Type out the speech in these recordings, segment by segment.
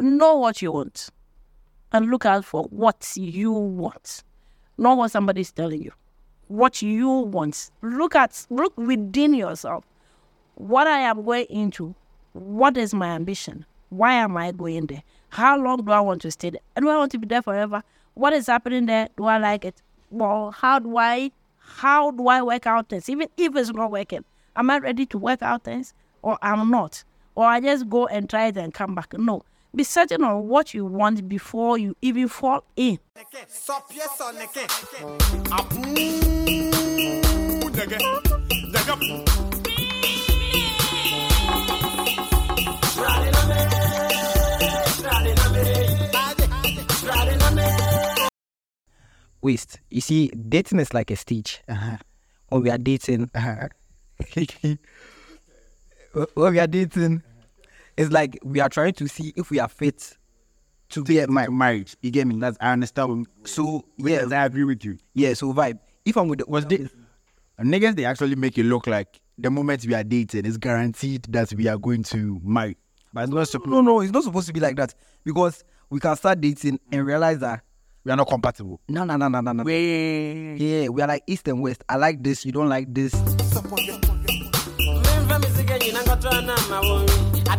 know what you want and look out for what you want, not what somebody's telling you. What you want. Look at look within yourself. What I am going into. What is my ambition? Why am I going there? How long do I want to stay there? And do I want to be there forever? What is happening there? Do I like it? Well, how do I how do I work out things? Even if it's not working, am I ready to work out things or I'm not? Or I just go and try it and come back? No. Be certain on what you want before you even fall in. waste. You see, dating is like a stage. Uh-huh. When we are dating, Uh-huh. when we are dating, it's like we are trying to see if we are fit To get my marriage, you get me? That's I understand. So Yes, yeah, I agree with you. yeah. So vibe. If I'm with the, Was the niggas they actually make it look like the moment we are dating is guaranteed that we are going to marry. But it's not supposed no, no, it's not supposed to be like that because we can start dating and realize that we are not compatible. no, no, no, no, no, no. Wait. Yeah, we are like east and west. I like this. You don't like this.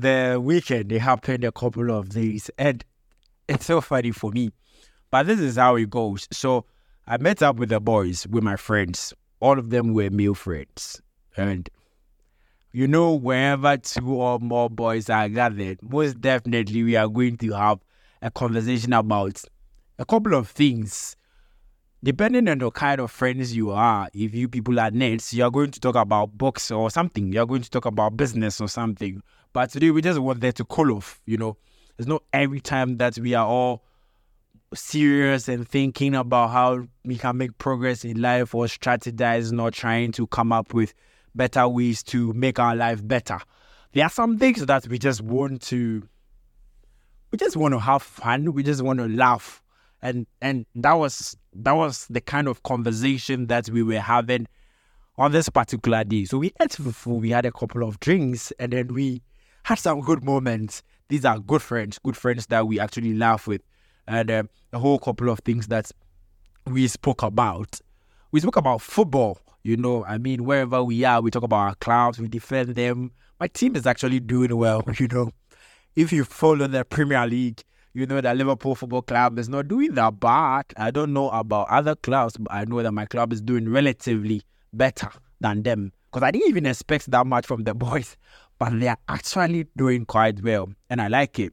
the weekend. It happened a couple of days, and it's so funny for me. But this is how it goes. So I met up with the boys, with my friends. All of them were male friends, and you know, wherever two or more boys are gathered, most definitely we are going to have a conversation about a couple of things depending on the kind of friends you are, if you people are nerds, you're going to talk about books or something. You're going to talk about business or something. But today we just want there to cool off, you know. It's not every time that we are all serious and thinking about how we can make progress in life or strategize, not trying to come up with better ways to make our life better. There are some things that we just want to we just want to have fun. We just want to laugh, and and that was that was the kind of conversation that we were having on this particular day. So we ate fufu, we had a couple of drinks, and then we had some good moments. These are good friends, good friends that we actually laugh with, and um, a whole couple of things that we spoke about. We spoke about football. You know, I mean, wherever we are, we talk about our clubs, we defend them. My team is actually doing well. You know, if you follow the Premier League, you know that Liverpool Football Club is not doing that bad. I don't know about other clubs, but I know that my club is doing relatively better than them because I didn't even expect that much from the boys, but they are actually doing quite well, and I like it.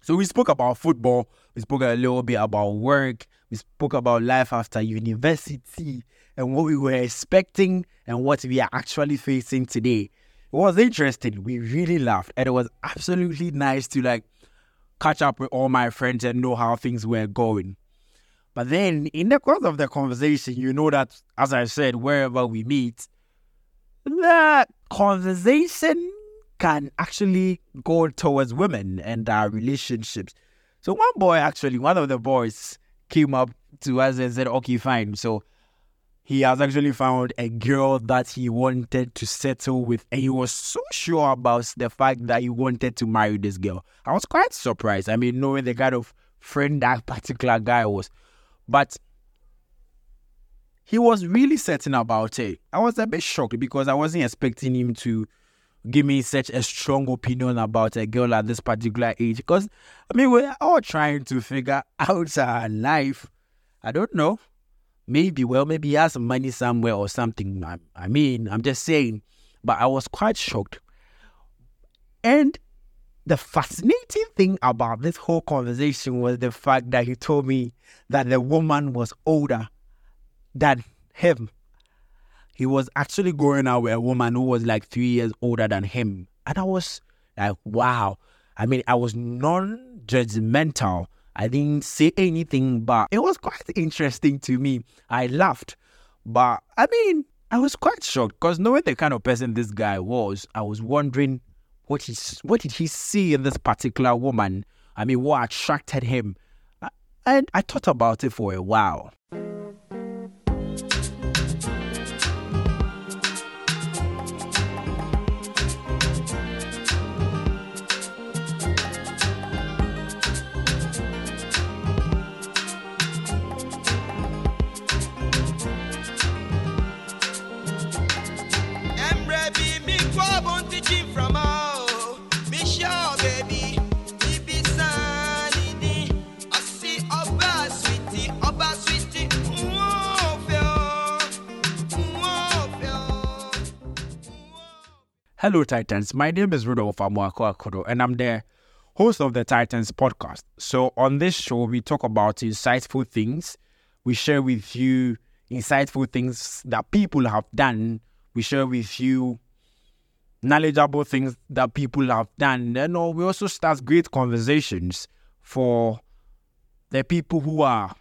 So we spoke about football, we spoke a little bit about work, we spoke about life after university and what we were expecting and what we are actually facing today. It was interesting. We really laughed and it was absolutely nice to like catch up with all my friends and know how things were going. But then in the course of the conversation, you know that as I said, wherever we meet, the conversation can actually go towards women and our relationships. So one boy actually, one of the boys came up to us and said, Okay, fine. So he has actually found a girl that he wanted to settle with, and he was so sure about the fact that he wanted to marry this girl. I was quite surprised. I mean, knowing the kind of friend that particular guy was, but he was really certain about it. I was a bit shocked because I wasn't expecting him to give me such a strong opinion about a girl at this particular age. Because I mean, we're all trying to figure out our life. I don't know. Maybe well maybe he has money somewhere or something. I, I mean i'm just saying. But i was quite shocked. And the fascinating thing about this whole conversation was the fact that he told me that the woman was older than him he was actually going out with a woman who was like three years older than him and i was like wow I mean, I was non judgmental. I didn't say anything, but it was quite interesting to me. I laughed, but I mean, I was quite shocked because knowing the kind of person this guy was, I was wondering what he what did he see in this particular woman. I mean, what attracted him, and I thought about it for a while. Hello, Titans. My name is Rudolph Amuako Akodo, and I'm the host of the Titans podcast. So, on this show, we talk about insightful things. We share with you insightful things that people have done. We share with you knowledgeable things that people have done. And uh, we also start great conversations for the people who are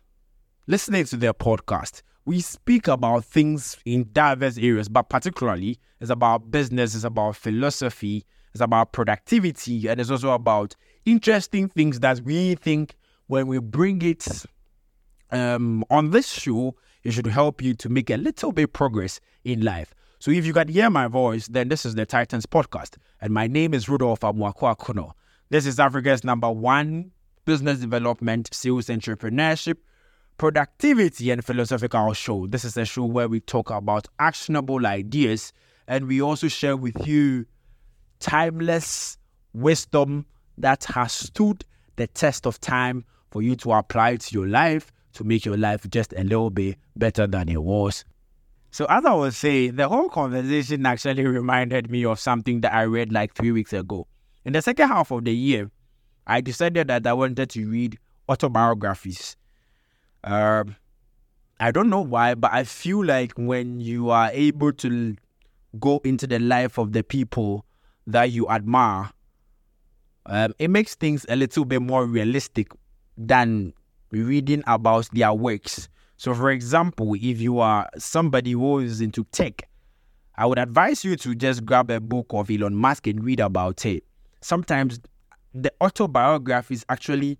listening to their podcast, we speak about things in diverse areas, but particularly it's about business, it's about philosophy, it's about productivity, and it's also about interesting things that we think when we bring it um, on this show, it should help you to make a little bit progress in life. So if you can hear my voice, then this is the Titans podcast, and my name is Rudolph Amwakwa Kuno. This is Africa's number one business development, sales entrepreneurship, productivity, and philosophical show. This is a show where we talk about actionable ideas, and we also share with you timeless wisdom that has stood the test of time for you to apply to your life to make your life just a little bit better than it was. So, as I was saying, the whole conversation actually reminded me of something that I read like three weeks ago. In the second half of the year, I decided that I wanted to read autobiographies. Um, I don't know why, but I feel like when you are able to go into the life of the people that you admire, um, it makes things a little bit more realistic than reading about their works. So, for example, if you are somebody who is into tech, I would advise you to just grab a book of Elon Musk and read about it. Sometimes the autobiographies actually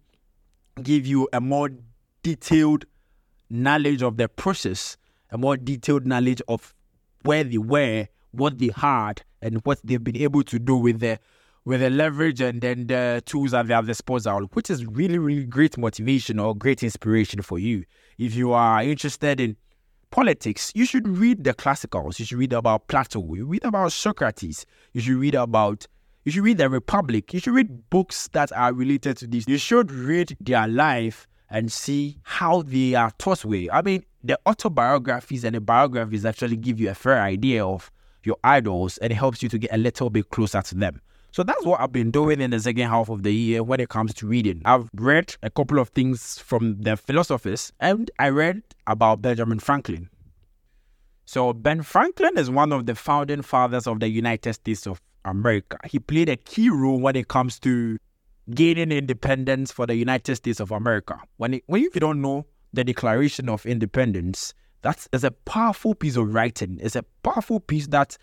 give you a more detailed knowledge of the process, a more detailed knowledge of where they were, what they had, and what they've been able to do with the with the leverage and then the tools at their disposal, which is really, really great motivation or great inspiration for you. If you are interested in politics, you should read the classicals. You should read about Plato. You read about Socrates. You should read about you should read the Republic. You should read books that are related to this. You should read their life and see how they are taught way. I mean, the autobiographies and the biographies actually give you a fair idea of your idols and it helps you to get a little bit closer to them. So that's what I've been doing in the second half of the year when it comes to reading. I've read a couple of things from the philosophers and I read about Benjamin Franklin. So Ben Franklin is one of the founding fathers of the United States of America. He played a key role when it comes to gaining independence for the United States of America. When it, when you don't know the Declaration of Independence, that's is a powerful piece of writing. It's a powerful piece that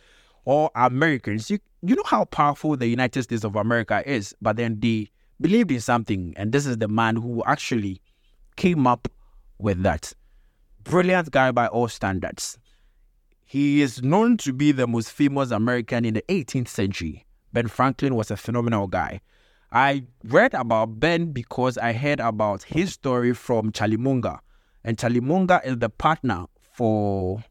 all Americans, you, you know how powerful the United States of America is, but then they believed in something, and this is the man who actually came up with that. Brilliant guy by all standards. He is known to be the most famous American in the 18th century. Ben Franklin was a phenomenal guy. I read about Ben because I heard about his story from Charlie Munger. And Charlie Munger is the partner for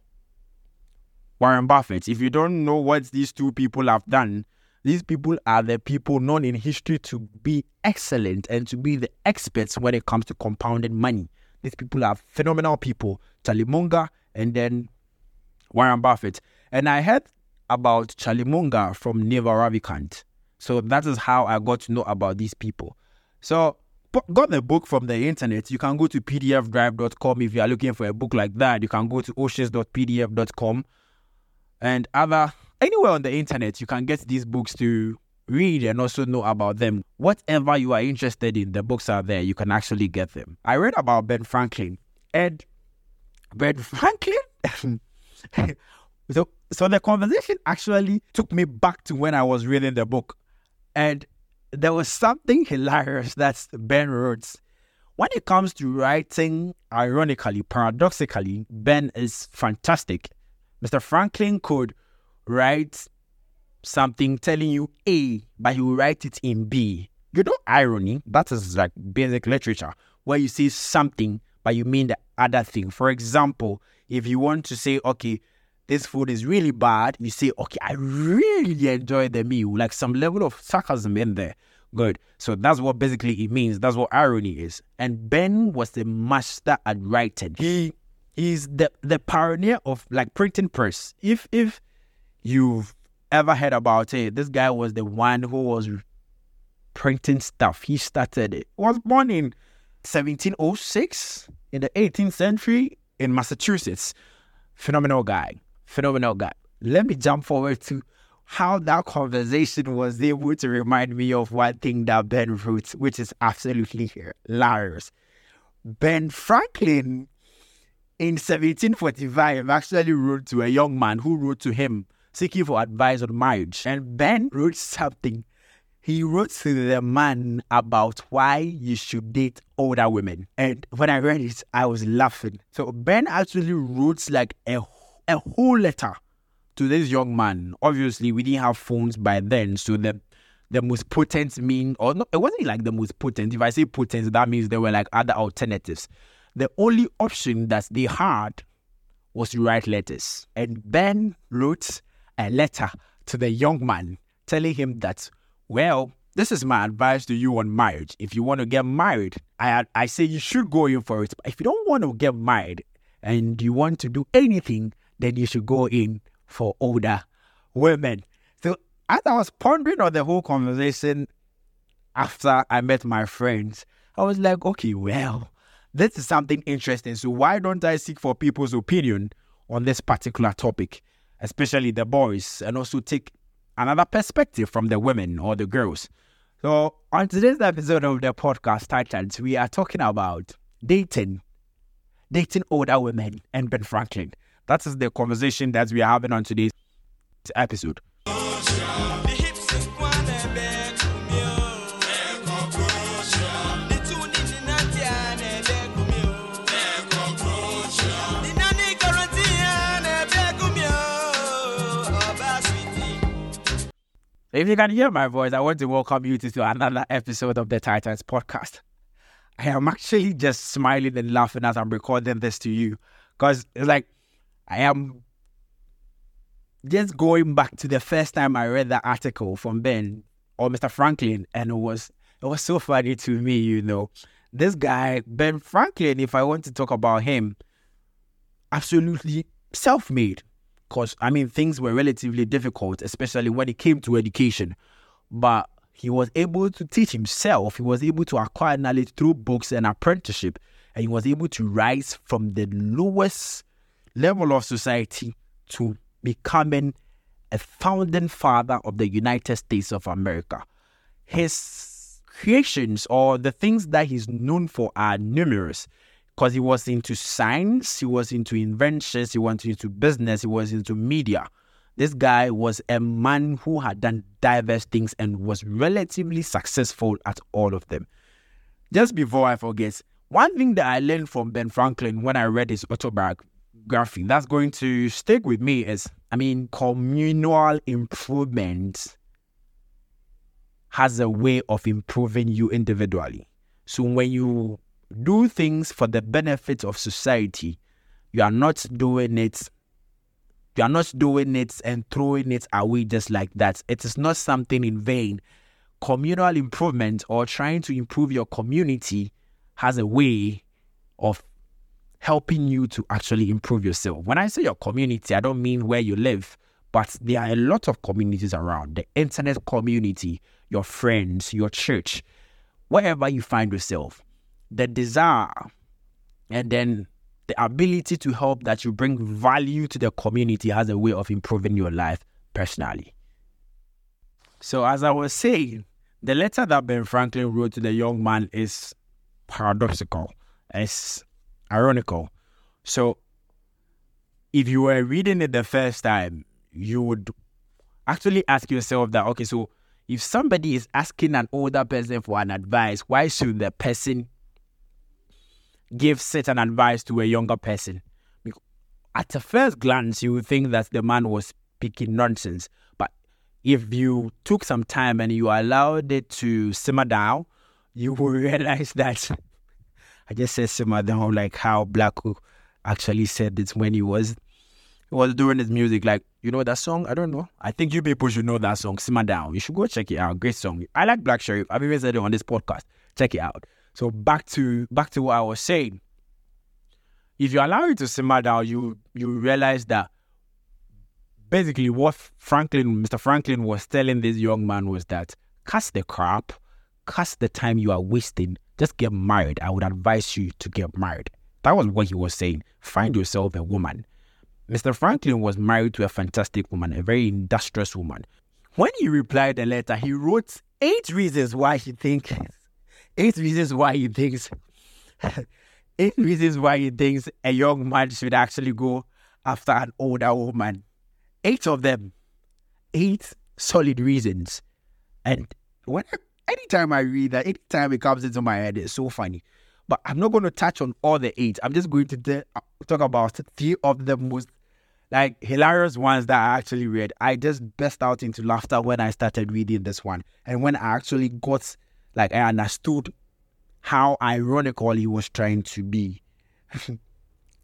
Warren Buffett. If you don't know what these two people have done, these people are the people known in history to be excellent and to be the experts when it comes to compounding money. These people are phenomenal people. Charlie Munger and then Warren Buffett. And I heard about Charlie Munger from Naval Ravikant. So that is how I got to know about these people. So got the book from the internet. You can go to pdfdrive.com if you are looking for a book like that. You can go to oceanofpdf.com and other anywhere on the internet. You can get these books to read and also know about them. Whatever you are interested in, the books are there. You can actually get them. I read about Ben Franklin and Ben Franklin. so, so the conversation actually took me back to when I was reading the book, and there was something hilarious that Ben wrote. When it comes to writing, ironically, paradoxically, Ben is fantastic. Mr. Franklin could write something telling you A, but he will write it in B. You know, irony, that is like basic literature, where you see something, but you mean the other thing. For example, if you want to say, okay, this food is really bad, you say, okay, I really enjoy the meal, like some level of sarcasm in there. Good. So that's what basically it means. That's what irony is. And Ben was the master at writing. He is the the pioneer of like printing press. If if you've ever heard about it, this guy was the one who was printing stuff. He started it. Was born in 1706 in the 18th century in Massachusetts. Phenomenal guy. Phenomenal guy. Let me jump forward to how that conversation was able to remind me of one thing that Ben wrote, which is absolutely hilarious. Ben Franklin in 1745 actually wrote to a young man who wrote to him seeking for advice on marriage. And Ben wrote something. He wrote to the man about why you should date older women. And when I read it, I was laughing. So Ben actually wrote like a, a whole letter to this young man. Obviously, we didn't have phones by then, so the the most potent mean or no, it wasn't like the most potent. If I say potent, that means there were like other alternatives. The only option that they had was to write letters. And Ben wrote a letter to the young man telling him that, well, this is my advice to you on marriage. If you want to get married, I I say you should go in for it. But if you don't want to get married and you want to do anything, then you should go in for older women. So as I was pondering on the whole conversation after I met my friends, I was like, okay, well, this is something interesting. So why don't I seek for people's opinion on this particular topic, especially the boys, and also take another perspective from the women or the girls. So on today's episode of the podcast titled, we are talking about dating, dating older women and Ben Franklin. That is the conversation that we are having on today's episode. If you can hear my voice, I want to welcome you to another episode of the Titans podcast. I am actually just smiling and laughing as I'm recording this to you because it's like I am just going back to the first time I read that article from Ben or Mr. Franklin, and it was it was so funny to me, you know. This guy, Ben Franklin, if I want to talk about him, absolutely self-made. Because I mean things were relatively difficult, especially when it came to education. But he was able to teach himself, he was able to acquire knowledge through books and apprenticeship, and he was able to rise from the lowest level of society to becoming a founding father of the United States of America. His creations or the things that he's known for are numerous because he was into science, he was into inventions, he was into business, he was into media. This guy was a man who had done diverse things and was relatively successful at all of them. Just before I forget, one thing that I learned from Ben Franklin when I read his autobiography that's going to stick with me is I mean, communal improvement has a way of improving you individually. So when you do things for the benefit of society, you are not doing it you are not doing it and throwing it away just like that. It is not something in vain. Communal improvement or trying to improve your community has a way of helping you to actually improve yourself. When I say your community, I don't mean where you live, but there are a lot of communities around the internet community, your friends, your church, wherever you find yourself. The desire and then the ability to help that you bring value to the community has a way of improving your life personally. So as I was saying, the letter that Ben Franklin wrote to the young man is paradoxical. It's ironical. So if you were reading it the first time, you would actually ask yourself that okay, so if somebody is asking an older person for an advice, why should the person give certain advice to a younger person? At a first glance, you would think that the man was speaking nonsense. But if you took some time and you allowed it to simmer down, you will realize that I just said simmer down like how Black actually said it when he was he was doing his music. Like, you know that song? I don't know. I think you people should know that song, Simmer Down. You should go check it out. Great song. I like Black Sherif. I've even said it on this podcast. Check it out. So back to back to what I was saying. If you allow it to simmer down, you you realize that basically what Franklin, Mr. Franklin was telling this young man was that cast the crap, cast the time you are wasting, just get married. I would advise you to get married. That was what he was saying. Find yourself a woman. Mr. Franklin was married to a fantastic woman, a very industrious woman. When he replied the letter, he wrote eight reasons why he thinks, eight reasons why he thinks, eight reasons why he thinks a young man should actually go after an older woman. Eight of them, eight solid reasons. And when anytime I read that, anytime it comes into my head, it's so funny. But I'm not going to touch on all the eight. I'm just going to de- uh, talk about three of the most like hilarious ones that I actually read. I just burst out into laughter when I started reading this one, and when I actually got like I understood how ironical he was trying to be.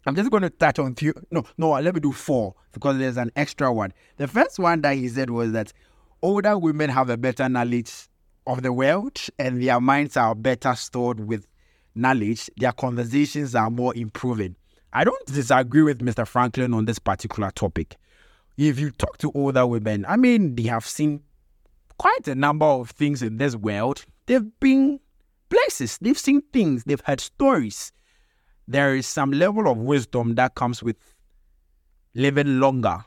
I'm just going to touch on few. No, no, let me do four because there's an extra one. The first one that he said was that older women have a better knowledge of the world and their minds are better stored with knowledge. Their conversations are more improving. I don't disagree with Mr. Franklin on this particular topic. If you talk to older women, I mean, they have seen quite a number of things in this world. They've been places, they've seen things, they've heard stories. There is some level of wisdom that comes with living longer.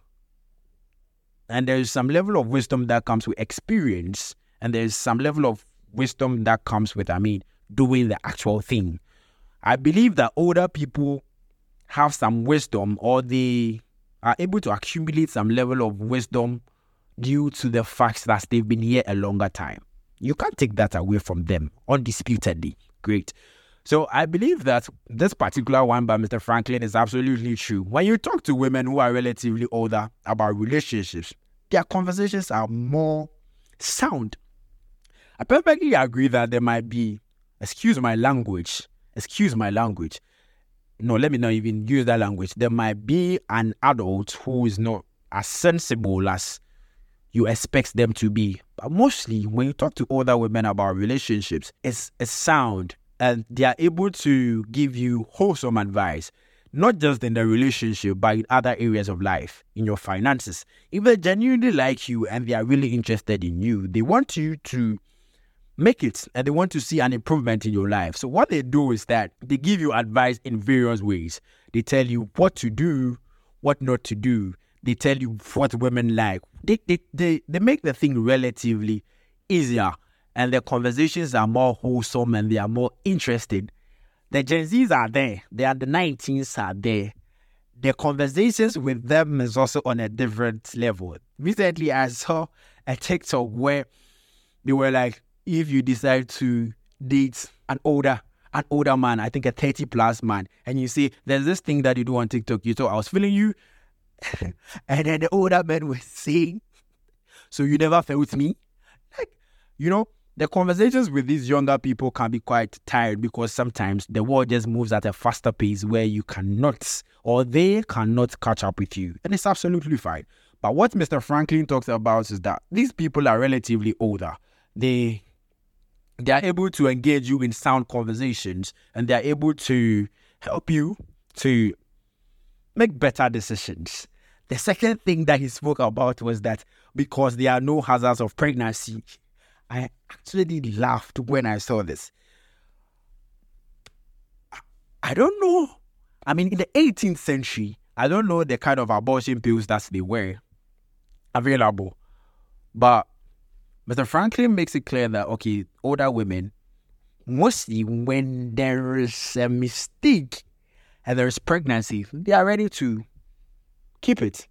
And there is some level of wisdom that comes with experience. And there is some level of wisdom that comes with, I mean, doing the actual thing. I believe that older people have some wisdom or they are able to accumulate some level of wisdom due to the fact that they've been here a longer time. You can't take that away from them, undisputedly. Great. So I believe that this particular one by Mr. Franklin is absolutely true. When you talk to women who are relatively older about relationships, their conversations are more sound. I perfectly agree that there might be, excuse my language, excuse my language. No, let me not even use that language. There might be an adult who is not as sensible as you expect them to be. But mostly, when you talk to older women about relationships, it's a sound and they are able to give you wholesome advice, not just in the relationship, but in other areas of life, in your finances. If they genuinely like you and they are really interested in you, they want you to make it and they want to see an improvement in your life. So, what they do is that they give you advice in various ways. They tell you what to do, what not to do. They tell you what women like. They, they, they, they make the thing relatively easier and the conversations are more wholesome and they are more interested. The Gen Zs are there, they are the 19s are there. The conversations with them is also on a different level. Recently, I saw a TikTok where they were like, if you decide to date an older an older man, I think a 30 plus man, and you see there's this thing that you do on TikTok, you thought I was feeling you, and then the older man was saying, So you never felt me? Like, you know, the conversations with these younger people can be quite tired because sometimes the world just moves at a faster pace where you cannot or they cannot catch up with you. And it's absolutely fine. But what Mr. Franklin talks about is that these people are relatively older. They they are able to engage you in sound conversations and they are able to help you to make better decisions. The second thing that he spoke about was that because there are no hazards of pregnancy, I actually laughed when I saw this. I don't know. I mean, in the 18th century, I don't know the kind of abortion pills that they were available, but Mr. Franklin makes it clear that okay, older women, mostly when there is a mistake and there is pregnancy, they are ready to keep it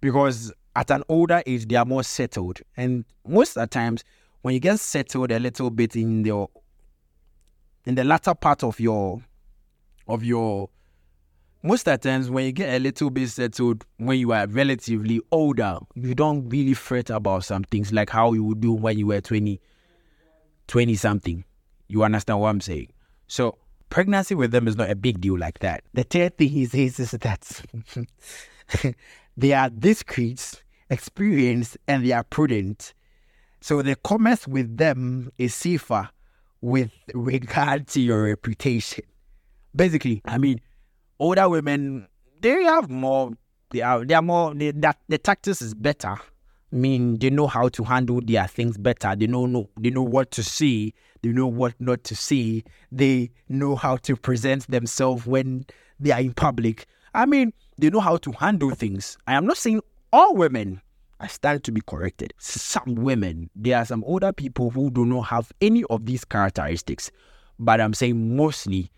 because at an older age they are more settled. And most of the times, when you get settled a little bit in your in the latter part of your of your most of the times when you get a little bit settled when you are relatively older you don't really fret about some things like how you would do when you were 20 20 something. You understand what i'm saying? So pregnancy with them is not a big deal like that. The third thing he says is that they are discreet experienced and they are prudent. So the commerce with them is safer with regard to your reputation. Basically i mean older women they have more they are they are more they, that the tactics is better. I mean they know how to handle their things better. They know, know they know what to see. They know what not to see. They know how to present themselves when they are in public. I mean they know how to handle things. I am not saying all women I stand to be corrected. Some women, there are some older people who do not have any of these characteristics, but I'm saying mostly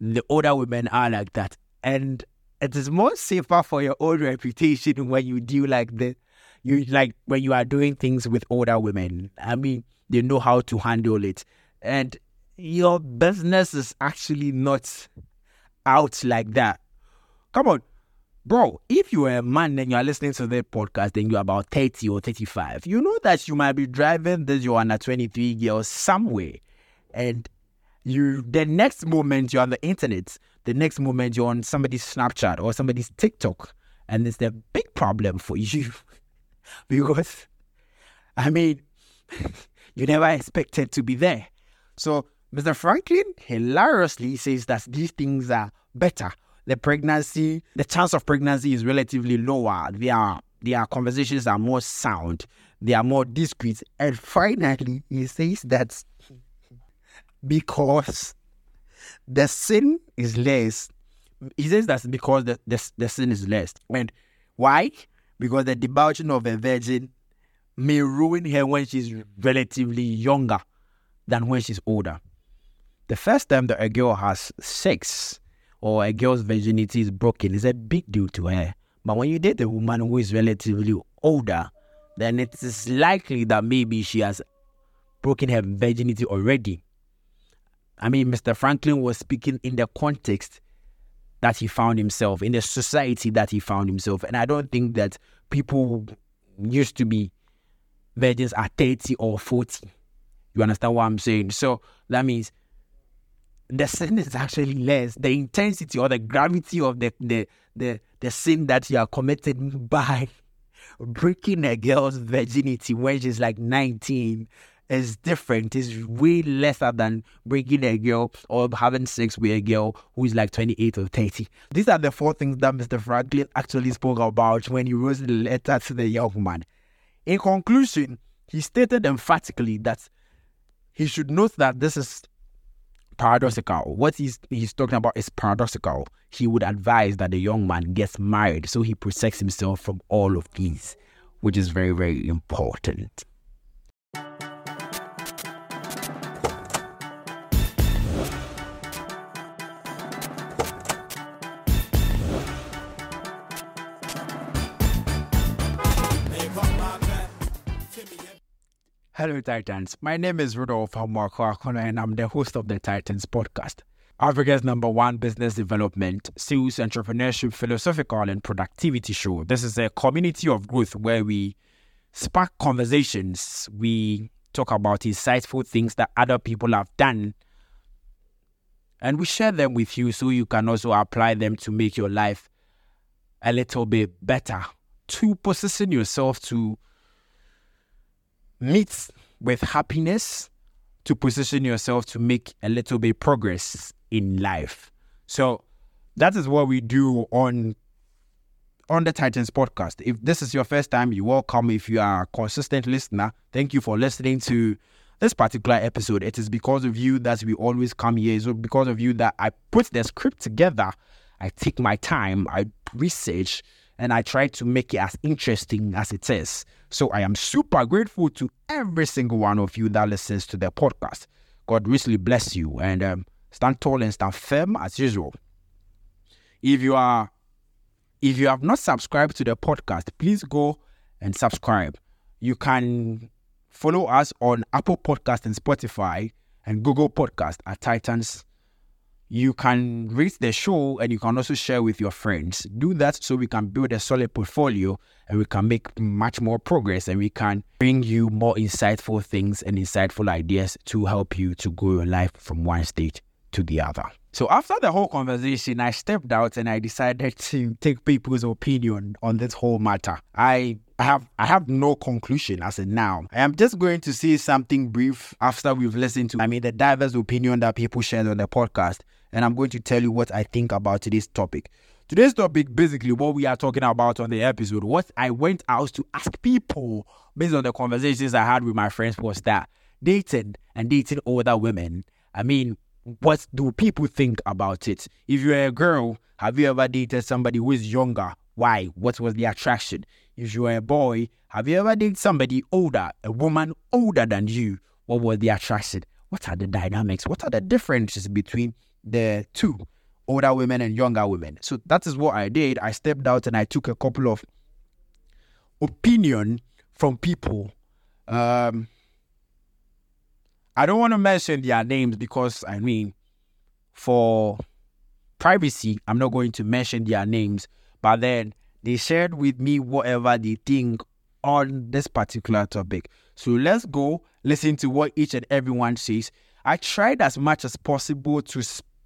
the older women are like that. And it is more safer for your own reputation when you do like this. you like when you are doing things with older women. I mean, they know how to handle it. And your business is actually not out like that. Come on. Bro, if you are a man and you are listening to the podcast and you're about 30 or 35, you know that you might be driving this your under 23 girl somewhere. And you the next moment you're on the internet, the next moment you're on somebody's Snapchat or somebody's TikTok, and it's a big problem for you because I mean you never expected to be there. So Mr. Franklin hilariously says that these things are better. The pregnancy, the chance of pregnancy is relatively lower. Their their conversations are more sound. They are more discreet. And finally, he says that because the sin is less. He says that's because the, the, the sin is less. And why? Because the debauching of a virgin may ruin her when she's relatively younger than when she's older. The first time that a girl has sex or a girl's virginity is broken is a big deal to her. But when you date a woman who is relatively older, then it is likely that maybe she has broken her virginity already. I mean, Mr. Franklin was speaking in the context that he found himself, in the society that he found himself. And I don't think that people used to be virgins at 30 or 40. You understand what I'm saying? So that means the sin is actually less. The intensity or the gravity of the the the, the sin that you are committed by breaking a girl's virginity when she's like 19 is different. Is way lesser than breaking a girl or having sex with a girl who is like 28 or 30. These are the four things that Mr. Franklin actually spoke about when he wrote the letter to the young man. In conclusion, he stated emphatically that he should note that this is paradoxical. What he's, he's talking about is paradoxical. He would advise that the young man gets married so he protects himself from all of these, which is very, very important. Hello, Titans. My name is Rudolph Marco Akona, and I'm the host of the Titans podcast, Africa's number one business development, sales, entrepreneurship, philosophical, and productivity show. This is a community of growth where we spark conversations. We talk about insightful things that other people have done, and we share them with you so you can also apply them to make your life a little bit better, to position yourself to meet with happiness to position yourself to make a little bit progress in life. So that is what we do on on the Titans podcast. If this is your first time, you're welcome. If you are a consistent listener, thank you for listening to this particular episode. It is because of you that we always come here. It's because of you that I put the script together. I take my time, I research, and I try to make it as interesting as it is. So I am super grateful to every single one of you that listens to the podcast. God richly bless you and um, stand tall and stand firm as usual. If you are if you have not subscribed to the podcast, please go and subscribe. You can follow us on Apple Podcast and Spotify and Google Podcast at Titans. You can rate the show and you can also share with your friends. Do that so we can build a solid portfolio and we can make much more progress and we can bring you more insightful things and insightful ideas to help you to grow your life from one stage to the other. So after the whole conversation, I stepped out and I decided to take people's opinion on this whole matter. I have I have no conclusion as of now. I am just going to say something brief after we've listened to I mean the diverse opinion that people shared on the podcast, and I'm going to tell you what I think about today's topic. Today's topic, basically, what we are talking about on the episode, what I went out to ask people based on the conversations I had with my friends was that dating and dating older women. I mean, what do people think about it? If you're a girl, have you ever dated somebody who is younger? Why? What was the attraction? If you're a boy, have you ever dated somebody older, a woman older than you? What was the attraction? What are the dynamics? What are the differences between the two, older women and younger women? So that is what I did. I stepped out and I took a couple of opinion from people. Um, I don't want to mention their names because I mean, for privacy, I'm not going to mention their names. But then they shared with me whatever they think on this particular topic. So let's go listen to what each and everyone says. I tried as much as possible to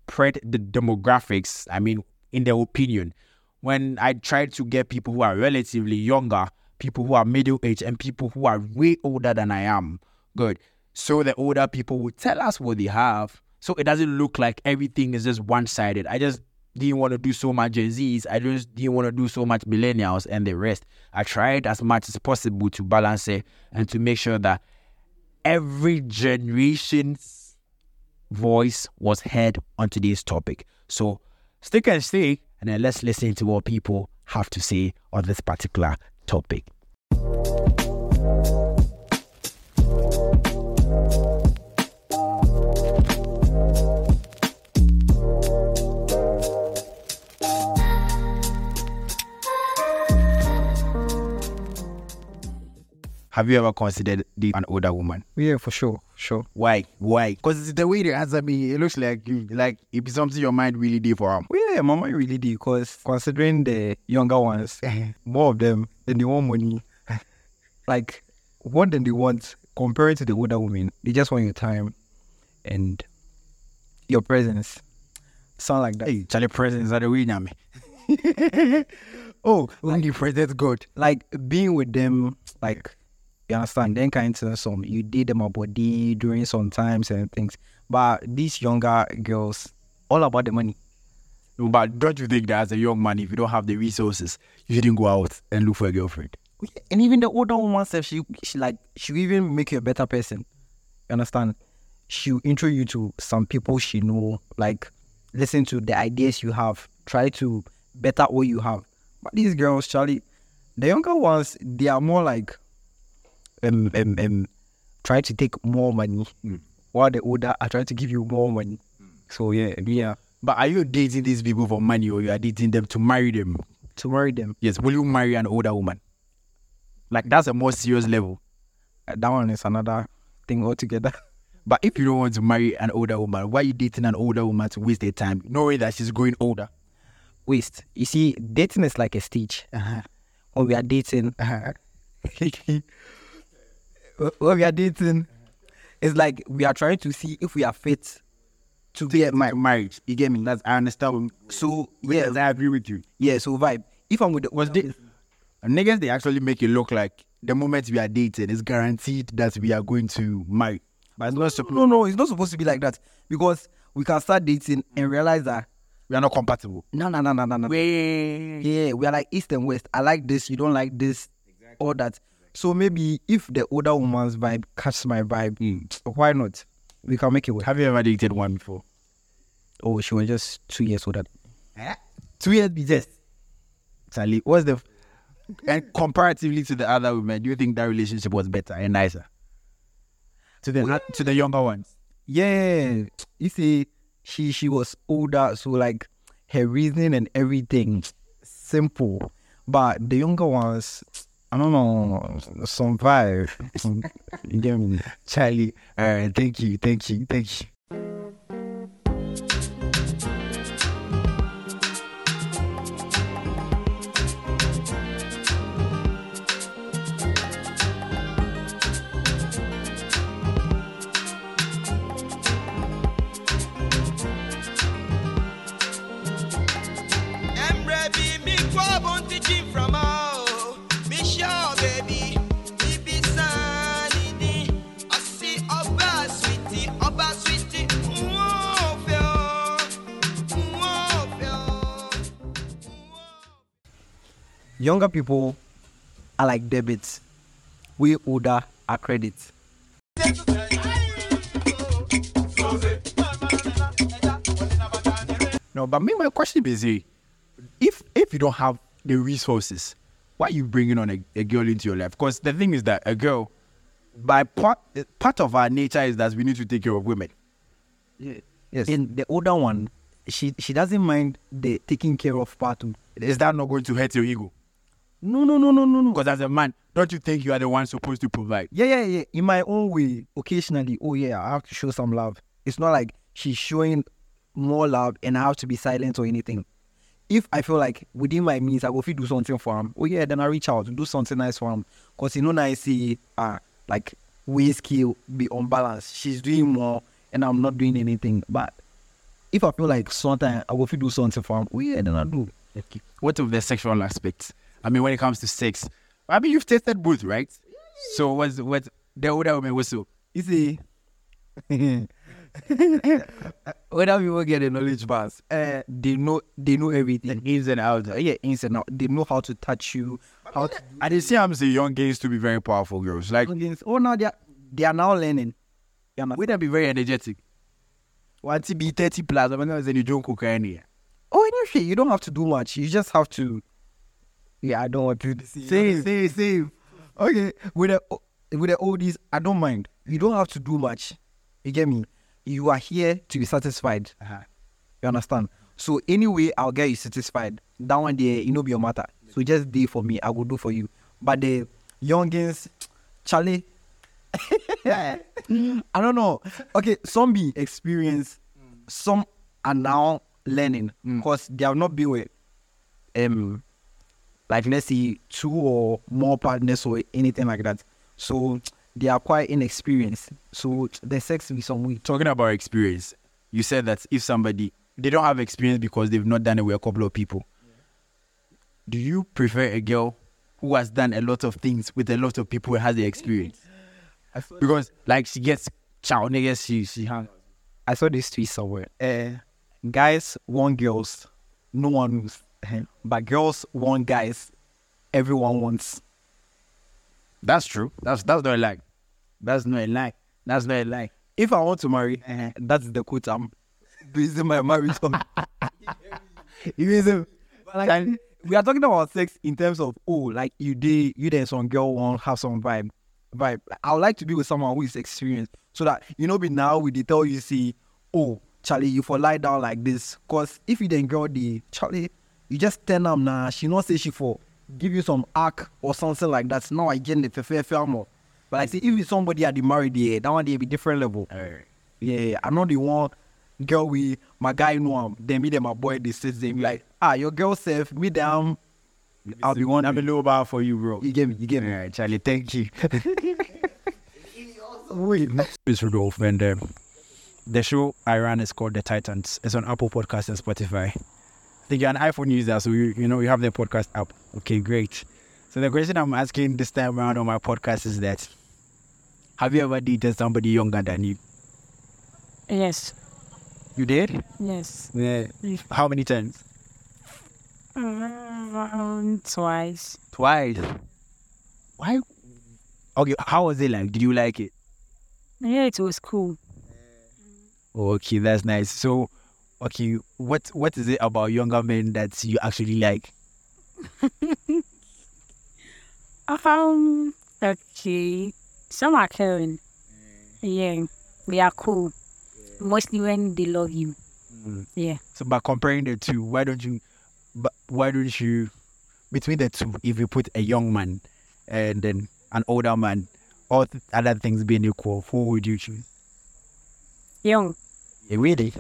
spread the demographics, I mean, in their opinion. When I tried to get people who are relatively younger, people who are middle aged, and people who are way older than I am. Good. So the older people would tell us what they have. So it doesn't look like everything is just one sided. I just didn't want to do so much Gen Zs. I just didn't want to do so much millennials and the rest. I tried as much as possible to balance it and to make sure that every generation's voice was heard on today's topic. So stick and stay, and then let's listen to what people have to say on this particular topic. Have you ever considered dating an older woman? Yeah, for sure, sure. Why? Why? Because the way they answer me, it looks like you like it be something your mind really did for them. Well, yeah, my mind really did because considering the younger ones, eh. more of them, then they want money. like, what then they want compared to the older women? They just want your time and your presence. Sound like that. Hey, Charlie presents are the winner, me. oh, like the presents good. Like being with them, like you understand, then kind of some you did them a body during some times and things. But these younger girls, all about the money. No, but don't you think that as a young man, if you don't have the resources, you shouldn't go out and look for a girlfriend? And even the older woman self, she she like she will even make you a better person. You understand? She'll intro you to some people she know, like listen to the ideas you have, try to better what you have. But these girls, Charlie, the younger ones, they are more like um um, um try to take more money, while the older are trying to give you more money. So yeah, yeah, But are you dating these people for money or you are dating them to marry them? to marry them, Yes, will you marry an older woman? Like that's a more serious level. uh, that one is another thing altogether. But if you don't want to marry an older woman, why are you dating an older woman to waste their time, knowing that she's growing older? Waste. You see, dating is like a stage. When we are dating, when we are dating, it's like we are trying to see if we are fit to get married. Marriage, you get me? That's I understand. So Yes, yeah, I agree with you. yeah. So vibe. If I'm with the Was the niggas they actually make it look like the moment we are dating, it's guaranteed that we are going to marry. But it's not supposed no, no, it's not supposed to be like that because we can start dating and realize that we are not compatible. no, no, no, no, no, no. Yeah, we are like east and west. I like this, you don't like this, all that. So maybe if the older woman's vibe catches my vibe, hmm. why not? We can make it work. Have you ever dated one before? Oh, she was just two years older. Eh? Two years be just. Charlie, what's the and comparatively to the other women, do you think that relationship was better and nicer? To the to the younger ones. Yeah, you see, she she was older, so like her reasoning and everything simple. But the younger ones, I don't know, some vibe. you get me? Charlie, uh, thank you, thank you, thank you. Younger people are like debits. We older are credits. No, but me, my question is, if if you don't have the resources, why are you bringing on a, a girl into your life? Because the thing is that a girl, by part part of our nature is that we need to take care of women. Yes. In the older one, she she doesn't mind the taking care of part. Is that not going to hurt your ego? No, no, no, no, no, no. Because as a man, don't you think you are the one supposed to provide? Yeah, yeah, yeah. In my own way, occasionally, oh yeah, I have to show some love. It's not like she's showing more love and I have to be silent or anything. If I feel like within my means, I will do something for him. Oh yeah, then I reach out do something nice for him. Cause you know, now I see uh like whiskey be unbalanced. She's doing more and I'm not doing anything. But if I feel like sometimes I will do something for him, oh yeah, then I do. What of the sexual aspects? I mean, when it comes to sex, I mean, you've tested both, right? So what's what the older woman was so? You see, whether people get a knowledge pass, uh, they know they know everything. ins and outs. Yeah, ins and out. They know how to touch you. How to I did see I'm saying young gays to be very powerful girls. Like Oh, now they are they are now learning. Yeah, man. we can be very energetic. Want to be 30 plus, I'm not saying you don't cook any. Oh, anyway, you don't have to do much. You just have to. Yeah, I don't want to see. Save, save, save. Okay, with the with the oldies, I don't mind. You don't have to do much. You get me? You are here to be satisfied. Uh-huh. You understand? So anyway, I'll get you satisfied. That one day, you know, be your matter. So just do for me. I will do for you. But the youngins, Charlie, I don't know. Okay, some be experience. Some are now learning because they have not been with um like let's say two or more partners or anything like that. So they are quite inexperienced. So the sex will be some way. Talking about experience, you said that if somebody they don't have experience because they've not done it with a couple of people. Do you prefer a girl who has done a lot of things with a lot of people and has the experience? Because like she gets chow niggas, she she hang. I saw this tweet somewhere. Uh, guys want girls, no one knows. But girls want guys, everyone wants. That's true. That's that's not a lie. That's not a lie. That's not a lie. If I want to marry, eh, that's the quote I'm basing my marriage on. you like, we are talking about sex in terms of oh, like you did, you then some girl want have some vibe, vibe. I would like to be with someone who is experienced, so that you know, be now we they tell you see, oh, Charlie, you for lie down like this. Cause if you then girl the Charlie, you just tell them now. She not say she for give you some arc or something like that. Now I get the fair fair more. But i say if it's somebody at the married yeah, that one they be different level. Yeah, I know the one girl we my guy know him. Then me then my boy they say them like ah your girl safe me down. I'll be one. I'm a little bar for you, bro. You get me. You get me. All right, Charlie. Thank you. Wait. It's Rudolph, and um, the show I run is called The Titans. It's on Apple Podcasts and Spotify. Think you're an iPhone user, so you you know you have the podcast app. Okay, great. So the question I'm asking this time around on my podcast is that: Have you ever dated somebody younger than you? Yes. You did? Yes. Yeah. How many times? Um, twice. Twice. Why? Okay, how was it like? Did you like it? Yeah, it was cool. Okay, that's nice. So, okay, what what is it about younger men that you actually like? Um. Okay. Some are caring. Yeah. They are cool. Mostly when they love you. Yeah. So by comparing the two, why don't you but why don't you between the two, if you put a young man and then an older man, all th- other things being equal, who would you choose? Young. Yeah, really?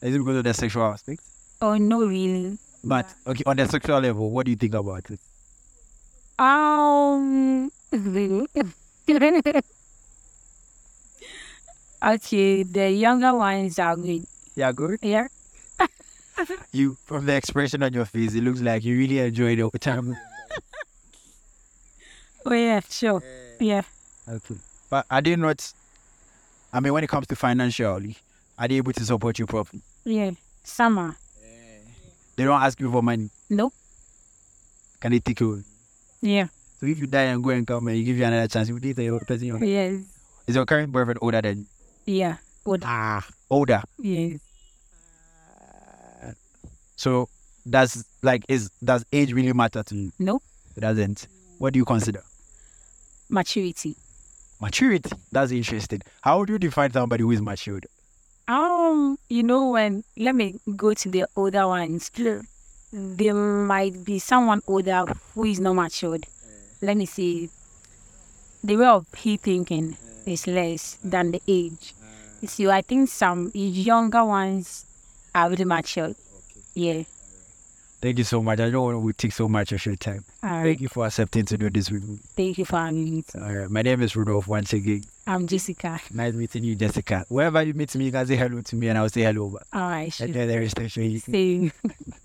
Is it because of the sexual aspect? Oh no, really. But okay, on the sexual level, what do you think about it? Um. okay, the younger ones are good. Yeah, good. Yeah. You from the expression on your face, it looks like you really enjoy the time. Oh yeah, sure. Yeah. Okay. But I did not. I mean when it comes to financially, are they able to support you properly? Yeah. some Summer. They don't ask you for money. Nope. Can they take you? Yeah. So if you die and go and come and you give you another chance, you date a person. Yes. Is your current boyfriend older than you? Yeah. Good. Ah, older. Yes. So does like is does age really matter to you? Nope. It doesn't. What do you consider? Maturity. Maturity. That's interesting. How would you define somebody who is matured? Um, you know when let me go to the older ones. Yeah. There might be someone older who is not matured. Mm. Let me see. The way of he thinking mm. is less than the age. You see, I think some younger ones are really matured. Yeah. Thank you so much. I don't want to take so much of your time. Thank you for accepting to do this with me. Thank you for having me. All right. My name is Rudolph once again. I'm Jessica. Nice meeting you, Jessica. Wherever you meet me, you can say hello to me and I'll say hello back. All right. Sure. And then there is the show. you See. Womano,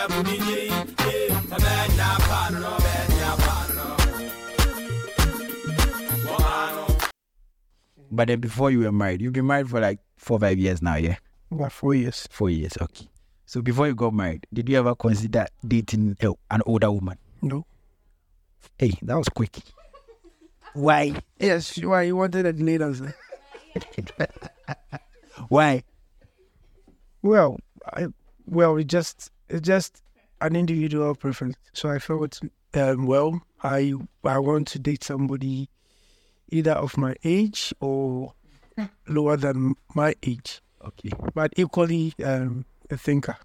and I a bunny, a man, ya parano, ya parano. Womano. But then before you were married, you've been married for like four, five years now, yeah? About four years. Four years, okay. So before you got married, did you ever consider dating an older woman? No. Hey, that was quick. Why? Yes, why you wanted a delayed answer? Why? Well, I well it just it's just an individual preference. So I felt um, well I I want to date somebody either of my age or lower than my age, Okay. but equally um, a thinker.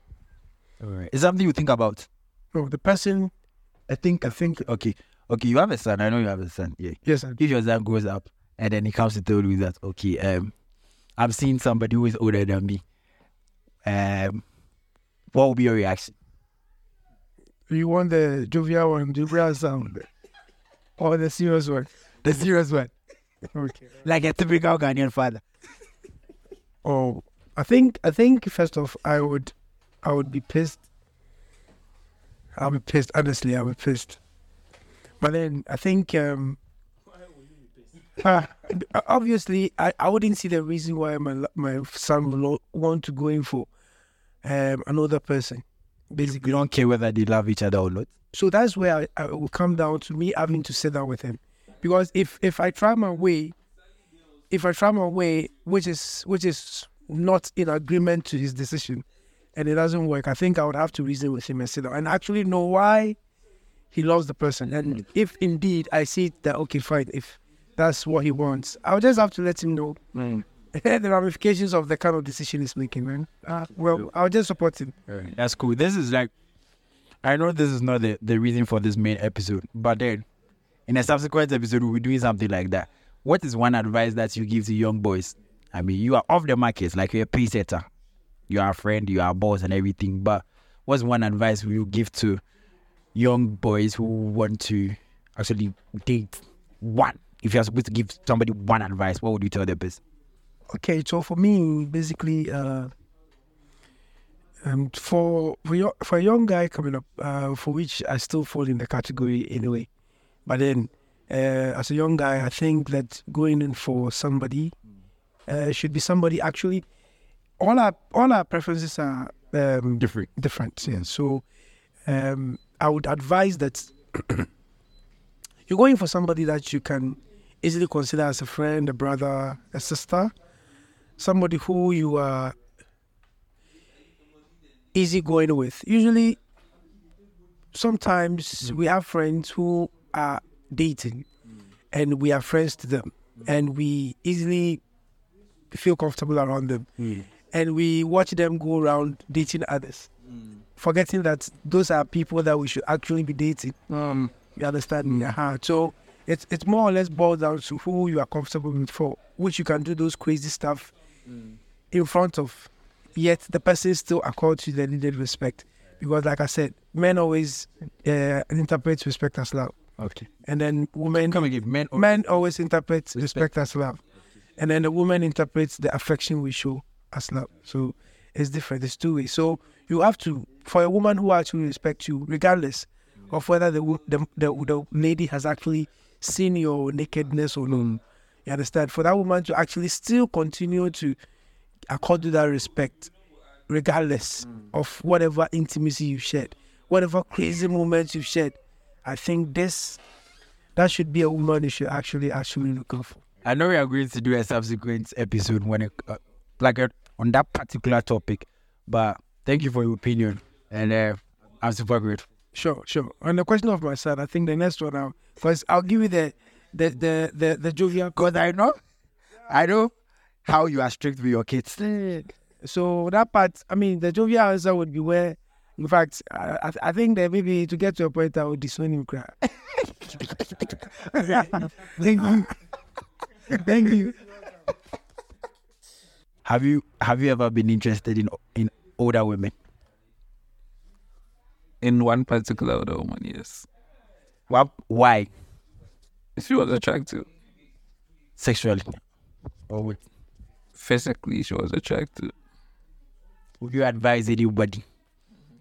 All right. Is something you think about? No, the person. I think, I think, okay. Okay, you have a son. I know you have a son. Yeah. Yes, I, If your son grows up and then he comes to tell you that, okay, um, I'm seeing somebody who is older than me, um, what will be your reaction? you want the jovial one, jovial sound, or the serious one. The serious one. Okay. Like a typical Ghanaian father. Oh, I think I think first off, I would I would be pissed. I'll be pissed. Honestly, I'll be pissed. But then I think um, uh, obviously I, I wouldn't see the reason why my my son not want to go in for um, another person. Basically, you don't care whether they love each other or not. So that's where I, I will come down to me having to sit down with him, because if if I try my way, if I try my way, which is which is not in agreement to his decision, and it doesn't work, I think I would have to reason with him and sit down and actually know why he loves the person, and if indeed I see that okay, fine, if that's what he wants, I'll just have to let him know the ramifications of the kind of decision he's making, man. Uh, well, I'll just support him. That's cool. This is like, I know this is not the, the reason for this main episode, but then in a subsequent episode, we'll be doing something like that. What is one advice that you give to young boys? I mean, you are off the market, like you're a pay setter, you are a friend, you are a boss, and everything. But what's one advice you give to young boys who want to actually date one? If you're supposed to give somebody one advice, what would you tell the person? Okay, so for me, basically, uh, Um, for for, for a young guy coming up, uh, for which I still fall in the category anyway, but then uh, as a young guy, I think that going in for somebody uh, should be somebody actually. All our all our preferences are um, Different. different. Yeah. So um, I would advise that you're going for somebody that you can easily consider as a friend, a brother, a sister, somebody who you are easy going with. Usually, sometimes mm. we have friends who are dating mm. and we are friends to them mm. and we easily feel comfortable around them and we watch them go around dating others forgetting that those are people that we should actually be dating. Um, you understand? me uh-huh. so it's it's more or less boiled down to who you are comfortable with for which you can do those crazy stuff in front of yet the person still accords you the needed respect. Because like i said men always uh, interpret respect as love. Okay. and then women Come again, men. men always interpret respect. as love. And then the woman interprets the affection we show as love. So it's different. It's two ways. So you have to for a woman who actually respects you regardless of whether the, the, the, the lady has actually seen your nakedness or not you understand for that woman to actually still continue to accord you that respect regardless of whatever intimacy you've shared whatever crazy moments you've shared i think this that should be a woman you should actually actually look out for I know we are going to do a subsequent episode when it, uh, like uh, on that particular topic, but thank you for your opinion, and uh, I'm super grateful. Sure, sure. On the question of my son, I think the next one I'll, because I'll give you the the the the, the jovial. Because I know, I know how you are strict with your kids. So that part, I mean, the jovial answer would be where, in fact, I, I, I think that maybe to get to a point, I would disown him. Cry. Thank you. Thank you. Have you have you ever been interested in in older women? In one particular older woman, yes. What? Why? She was attractive. Sexually? Or would, Physically, she was attractive. would you advise anybody,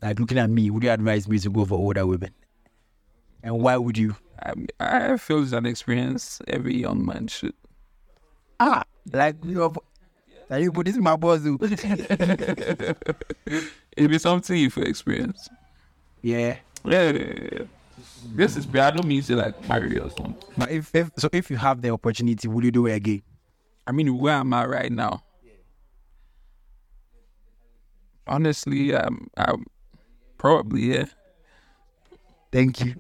like looking at me, would you advise me to go for older women? And why would you? I, I feel it's an experience every young man should. Ah, like you. Are you put this in my boss? oh. It'd be something you feel experience. yeah. Yeah, yeah, yeah, yeah. This is bad. I don't mean to like marry or something. But if, if so, if you have the opportunity, will you do it again? I mean, where am I right now? Honestly, um, I'm probably yeah. Thank you.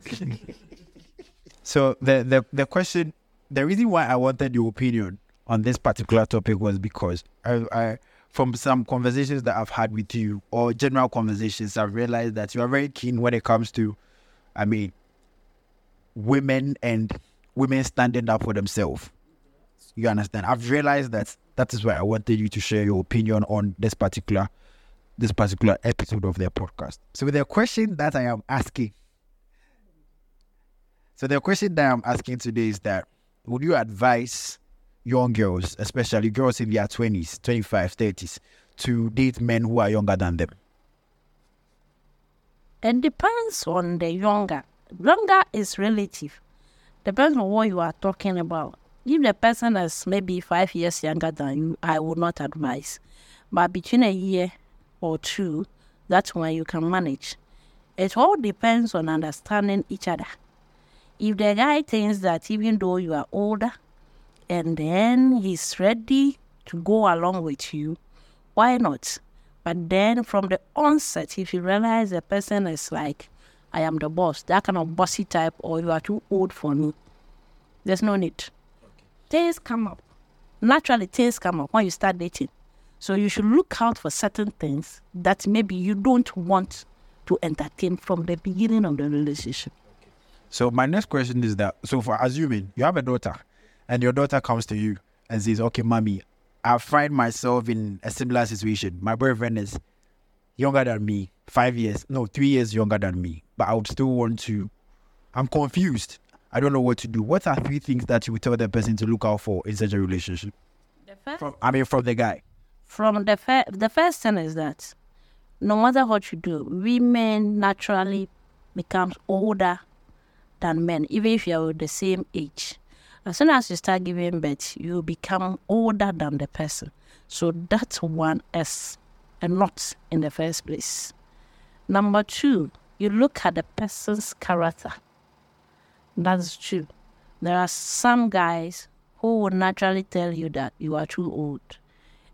so the, the the question, the reason why I wanted your opinion on this particular topic was because I, I from some conversations that I've had with you or general conversations, I've realized that you are very keen when it comes to, I mean, women and women standing up for themselves. You understand? I've realized that that is why I wanted you to share your opinion on this particular this particular episode of their podcast. So with the question that I am asking so the question that I'm asking today is that would you advise young girls, especially girls in their 20s, 25, 30s, to date men who are younger than them? It depends on the younger. Younger is relative. Depends on what you are talking about. If the person is maybe five years younger than you, I would not advise. But between a year or two, that's when you can manage. It all depends on understanding each other. If the guy thinks that even though you are older and then he's ready to go along with you, why not? But then from the onset, if you realize the person is like, I am the boss, that kind of bossy type, or you are too old for me, there's no need. Things come up. Naturally, things come up when you start dating. So you should look out for certain things that maybe you don't want to entertain from the beginning of the relationship. So my next question is that so for assuming you have a daughter and your daughter comes to you and says, Okay, mommy, I find myself in a similar situation. My boyfriend is younger than me, five years, no, three years younger than me, but I would still want to I'm confused. I don't know what to do. What are three things that you would tell the person to look out for in such a relationship? The first From I mean from the guy. from the fir- the first thing is that no matter what you do, women naturally becomes older than men, even if you're the same age. As soon as you start giving birth, you become older than the person. So that's one S and not in the first place. Number two, you look at the person's character. That's true. There are some guys who will naturally tell you that you are too old.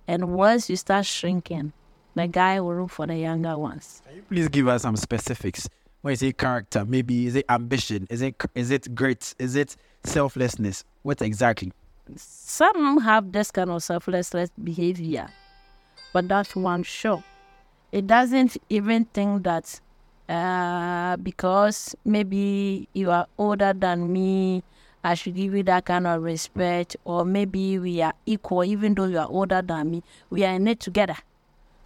And once you start shrinking, the guy will look for the younger ones. Can you please give us some specifics? When you say character, maybe is it ambition? Is it is it grit? Is it selflessness? What exactly? Some have this kind of selfless behavior, but that's one show. It doesn't even think that uh, because maybe you are older than me, I should give you that kind of respect, or maybe we are equal, even though you are older than me. We are in it together.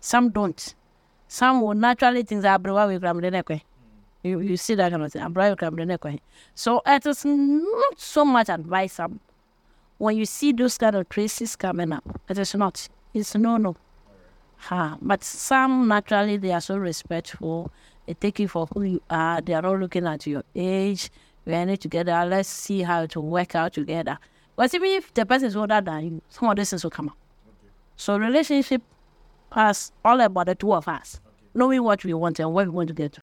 Some don't. Some will naturally think that "Abrewa we you, you see that kind of thing. "Abrewa we gram the neck way." So it is not so much advisable when you see those kind of traces coming up. It is not. It's no no. Ha. But some naturally they are so respectful. They take you for who you are. They are not looking at your age. We are in it together. Let's see how to work out together. But even if the person is older than you, some of these things will come up. So relationship has all about the two of us, knowing what we want and where we want to get to.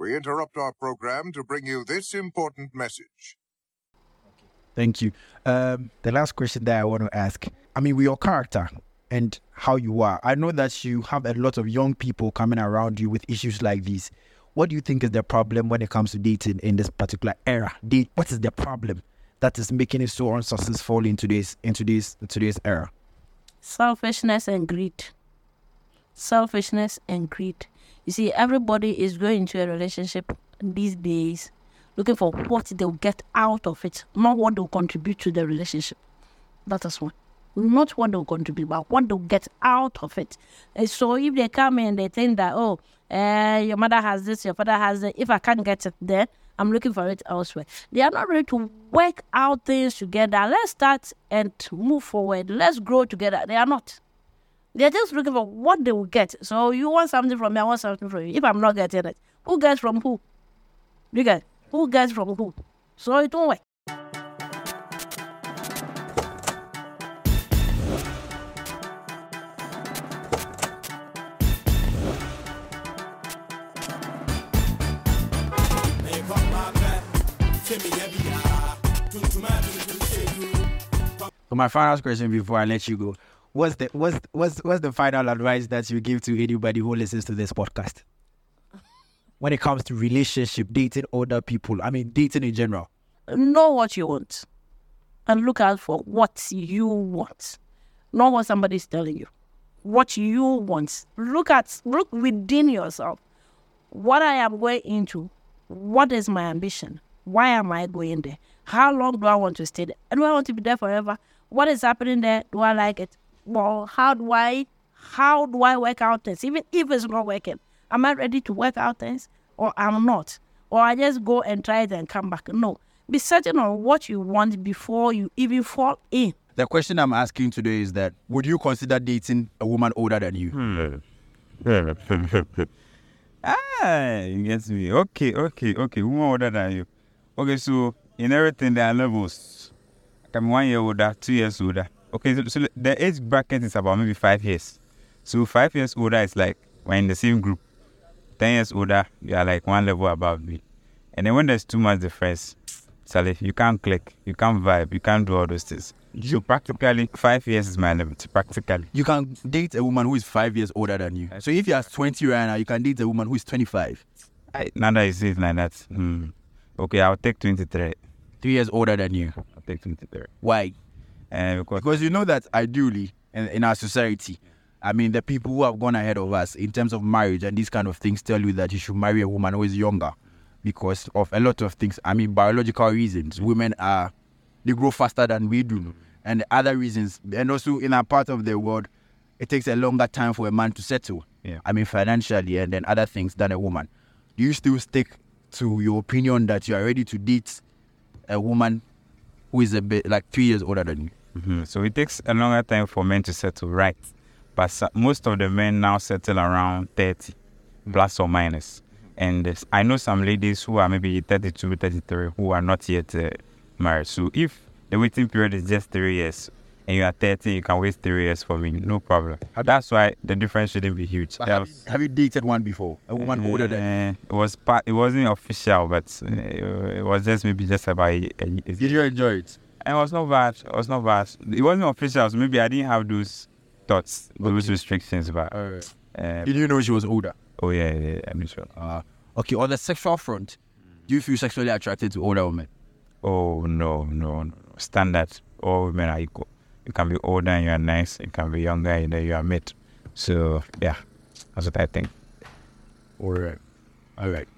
We interrupt our program to bring you this important message. Thank you. Um, the last question that I want to ask. I mean, with your character and how you are, I know that you have a lot of young people coming around you with issues like these. What do you think is the problem when it comes to dating in this particular era? Date, what is the problem that is making it so unsuccessful in today's in today's in today's era? Selfishness and greed. Selfishness and greed. You see, everybody is going into a relationship these days looking for what they'll get out of it, not what they'll contribute to the relationship. That is one. Not what they'll contribute, but what they'll get out of it. And so if they come in, they think that, oh, uh, your mother has this, your father has it. If I can't get it there, I'm looking for it elsewhere. They are not ready to work out things together. Let's start and move forward. Let's grow together. They are not. They're just looking for what they will get. So you want something from me, I want something from you. If I'm not getting it, who gets from who? You get who gets from who? So it won't work. So my final question before I let you go. What's the what's what's what's the final advice that you give to anybody who listens to this podcast? When it comes to relationship, dating other people, I mean dating in general. know what you want and look out for what you want, not what somebody's telling you. What you want. Look at look within yourself. What I am going into. What is my ambition? Why am I going there? How long do I want to stay there? And do I want to be there forever? What is happening there? Do I like it? Well, how do I how do I work out things? Even if it's not working, am I ready to work out things or I'm not? Or I just go and try it and come back? No. Be certain on what you want before you even fall in. The question I'm asking today is that would you consider dating a woman older than you? ah, you get me. Okay, okay, okay. Woman older than you. Okay, so in everything there are levels. I'm one year older, two years older. Okay, so, so the age bracket is about maybe five years. So five years older is like we're in the same group. Ten years older, you are like one level above me. And then when there's too much difference, Sally, you can't click, you can't vibe, you can't do all those things. So practically, five years is my limit. Practically. You can date a woman who is five years older than you. So if you are 20 right now, you can date a woman who is 25. I, now that you say it like that, hmm. okay, I'll take 23. Three years older than you. I'll take 23. Why? Uh, because Because you know that ideally in, in our society, I mean, the people who have gone ahead of us in terms of marriage and these kind of things tell you that you should marry a woman who is younger because of a lot of things. I mean, biological reasons. Women are, they grow faster than we do. And other reasons. And also, in our part of the world, it takes a longer time for a man to settle. Yeah. I mean, financially and then other things than a woman. Do you still stick to your opinion that you are ready to date a woman who is a bit like three years older than you? Mhm. So it takes a longer time for men to settle right. But so- most of the men now settle around 30. plus or minus. And I know some ladies who are maybe 32, 33 who are not yet uh, married. So if the waiting period is just three years and you are 30, you can wait three years for me, no problem. That's why the difference shouldn't be huge. Have, you, have you dated one before? A woman older than it was part, it wasn't official, but uh, it was just maybe just about a, a- Did you enjoy it? It was not bad. It was not bad. It wasn't official, so maybe I didn't have those thoughts, those restrictions. But uh, you know she was older? oh yeah, yeah, I'm sure. Uh, okay, on the sexual front, do you feel sexually attracted to older women? Oh no, no, no. Standard. All women are equal. You can be older and you are nice. You can be younger and you are mid. So yeah, that's what I think. All right. All right.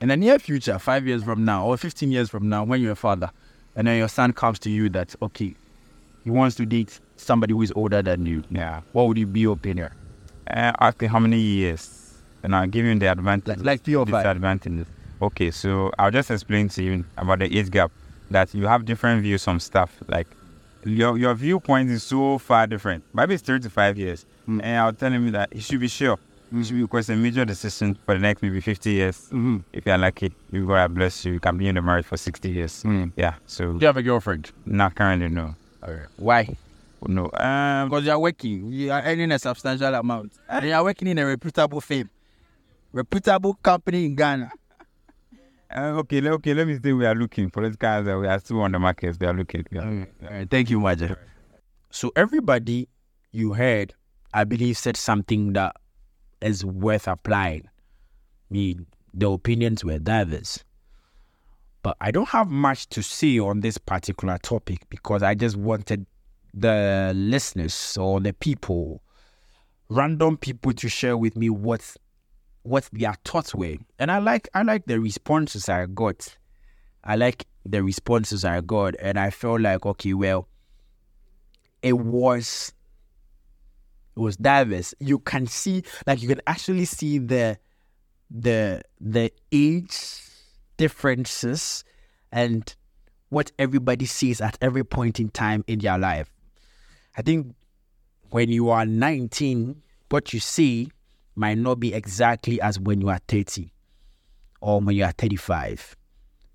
In the near future, five years from now or 15 years from now, when you're a father, and then your son comes to you that, okay, he wants to date somebody who is older than you, Yeah. what would you be your opinion? Uh, after how many years? And I'll give you the advantage. Like, like three or five. disadvantages. Okay, so I'll just explain to you about the age gap that you have different views on stuff. Like your your viewpoint is so far different. Maybe it's three to five years, Mm. and I'll tell him that he should be sure. It should be because a major decision for the next maybe 50 years. Mm-hmm. If you're lucky, you God bless you. You can be in the marriage for 60 years. Mm. Yeah. So Do you have a girlfriend? not currently no. All right. Why? No. Um. Because you are working, you are earning a substantial amount, and you are working in a reputable firm, reputable company in Ghana. uh, okay. Okay. Let me say we are looking for political. answer, We are still on the market. We are looking. Yeah. All right, thank you, Maja. So everybody you heard, I believe, said something that is worth applying. I mean, the opinions were diverse. But I don't have much to say on this particular topic because I just wanted the listeners or the people, random people, to share with me what what their thoughts were. And I like I like the responses I got. I like the responses I got, and I felt like okay, well, it was was diverse. You can see, like, you can actually see the the the age differences and what everybody sees at every point in time in their life. I think when you are 19, what you see might not be exactly as when you are 30 or when you are 35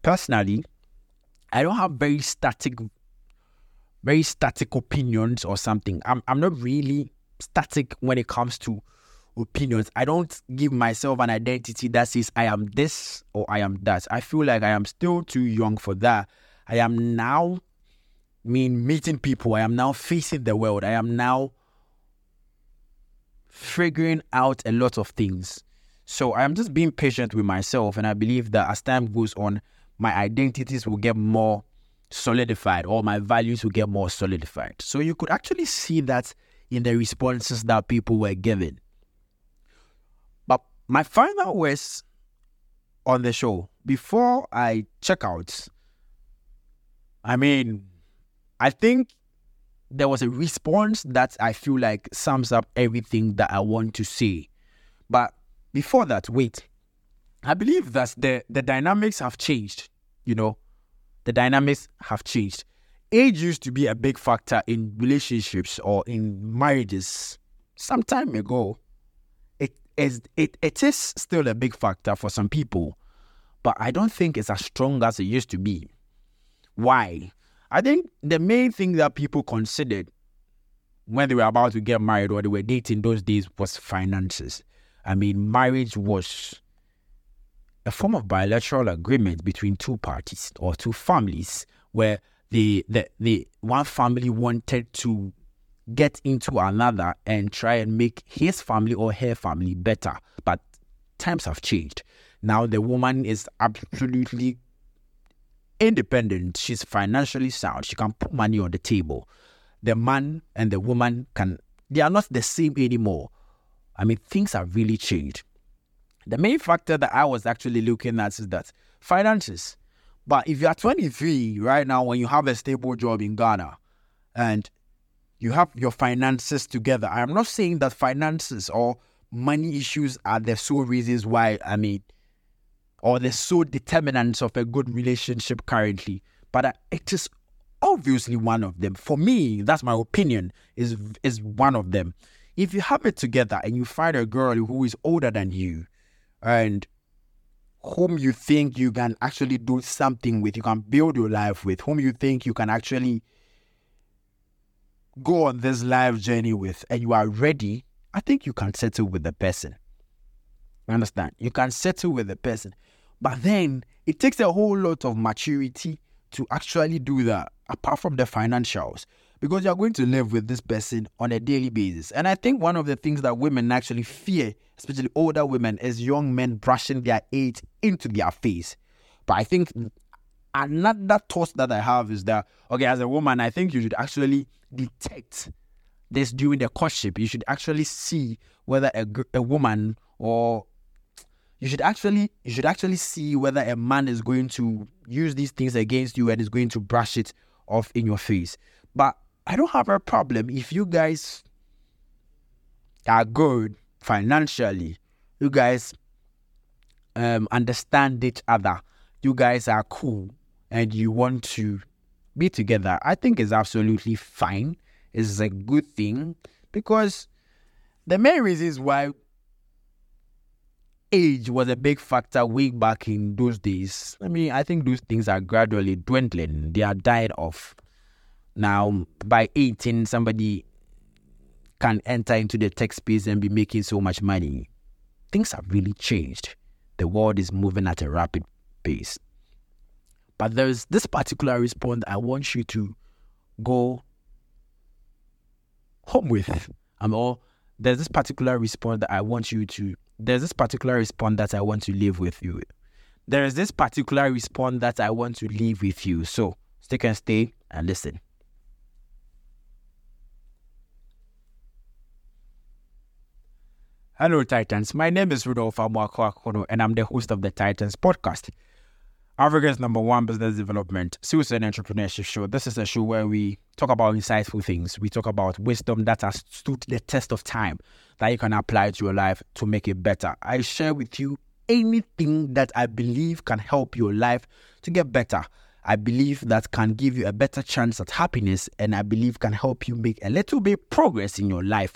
personally, I don't have very static, very static opinions or something. I'm I'm not really static when it comes to opinions. I don't give myself an identity that says I am this or I am that. I feel like I am still too young for that. I am now I mean meeting people. I am now facing the world. I am now figuring out a lot of things. So I am just being patient with myself, and I believe that as time goes on, my identities will get more solidified, or my values will get more solidified. So you could actually see that in the responses that people were giving. But my final words on the show before I check out, I mean, I think there was a response that I feel like sums up everything that I want to say. But before that, wait. I believe that the, the dynamics have changed. You know, the dynamics have changed. Age used to be a big factor in relationships or in marriages some time ago. It is it, it is still a big factor for some people, but I don't think it's as strong as it used to be. Why? I think the main thing that people considered when they were about to get married or they were dating those days was finances. I mean, marriage was a form of bilateral agreement between two parties or two families where the, the, the one family wanted to get into another and try and make his family or her family better. But times have changed. Now the woman is absolutely independent. She's financially sound. She can put money on the table. The man and the woman can, they are not the same anymore. I mean, things have really changed. The main factor that I was actually looking at is that finances. But if you are 23 right now, when you have a stable job in Ghana and you have your finances together, I am not saying that finances or money issues are the sole reasons why, I mean, or the sole determinants of a good relationship currently, but it is obviously one of them. For me, that's my opinion, is is one of them. If you have it together and you find a girl who is older than you, and whom you think you can actually do something with, you can build your life with, whom you think you can actually go on this life journey with, and you are ready, I think you can settle with the person. You understand? You can settle with the person. But then it takes a whole lot of maturity to actually do that, apart from the financials, because you're going to live with this person on a daily basis. And I think one of the things that women actually fear, especially older women, is young men brushing their age into their face. But I think another thought that I have is that, okay, as a woman, I think you should actually detect this during the courtship. You should actually see whether a, a woman or you should actually you should actually see whether a man is going to use these things against you and is going to brush it off in your face. But I don't have a problem if you guys are good financially. You guys um, understand each other. You guys are cool and you want to be together. I think it's absolutely fine. It's a good thing because the main reasons why age was a big factor way back in those days. I mean, I think those things are gradually dwindling. They are died off. Now, by 18, somebody can enter into the tech space and be making so much money. Things have really changed. The world is moving at a rapid pace. But there's this particular response I want you to go home with. Um, or there's this particular response that I want you to, there's this particular response that I want to leave with you. There is this particular response that I want to leave with you. So stick and stay and listen. Hello, Titans. My name is Rudolph Amwakwakono, and I'm the host of the Titans podcast. Africa's number one business development, suicide and entrepreneurship show. This is a show where we talk about insightful things. We talk about wisdom that has stood the test of time that you can apply to your life to make it better. I share with you anything that I believe can help your life to get better. I believe that can give you a better chance at happiness, and I believe can help you make a little bit progress in your life.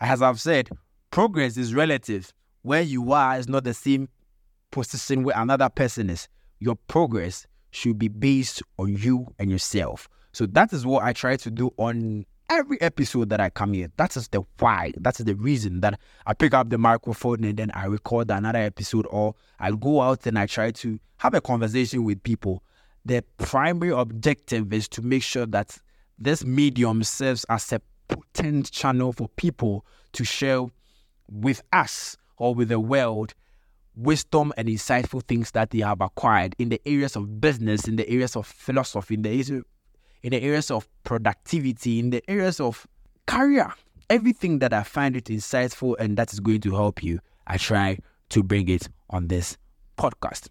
As I've said, progress is relative. Where you are is not the same position where another person is. Your progress should be based on you and yourself. So that is what I try to do on every episode that I come here. That is the why. That is the reason that I pick up the microphone and then I record another episode or I go out and I try to have a conversation with people. The primary objective is to make sure that this medium serves as a potent channel for people to share with us or with the world wisdom and insightful things that they have acquired in the areas of business, in the areas of philosophy, in the in the areas of productivity, in the areas of career. Everything that I find it insightful and that is going to help you, I try to bring it on this podcast.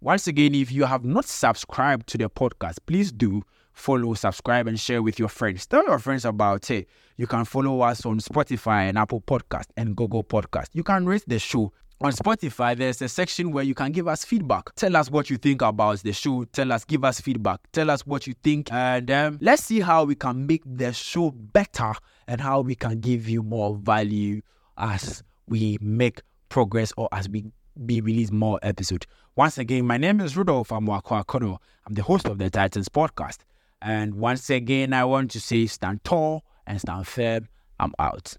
Once again, if you have not subscribed to the podcast, please do follow, subscribe, and share with your friends. Tell your friends about it. You can follow us on Spotify and Apple Podcast and Google Podcast. You can rate the show. On Spotify, there's a section where you can give us feedback. Tell us what you think about the show. Tell us, give us feedback. Tell us what you think. And um, let's see how we can make the show better and how we can give you more value as we make progress or as we be release more episodes. Once again, my name is Rudolph Amwakwakono. I'm the host of the Titans podcast. And once again, I want to say stand tall and stand firm. I'm out.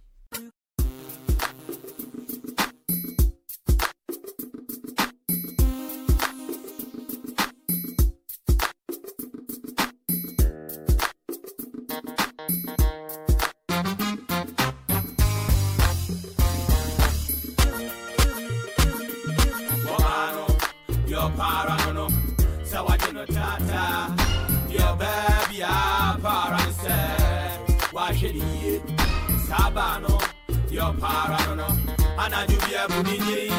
He? Sabano, your paranono, and I do be a bunny,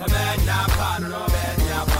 a bad yapano, bad yapano.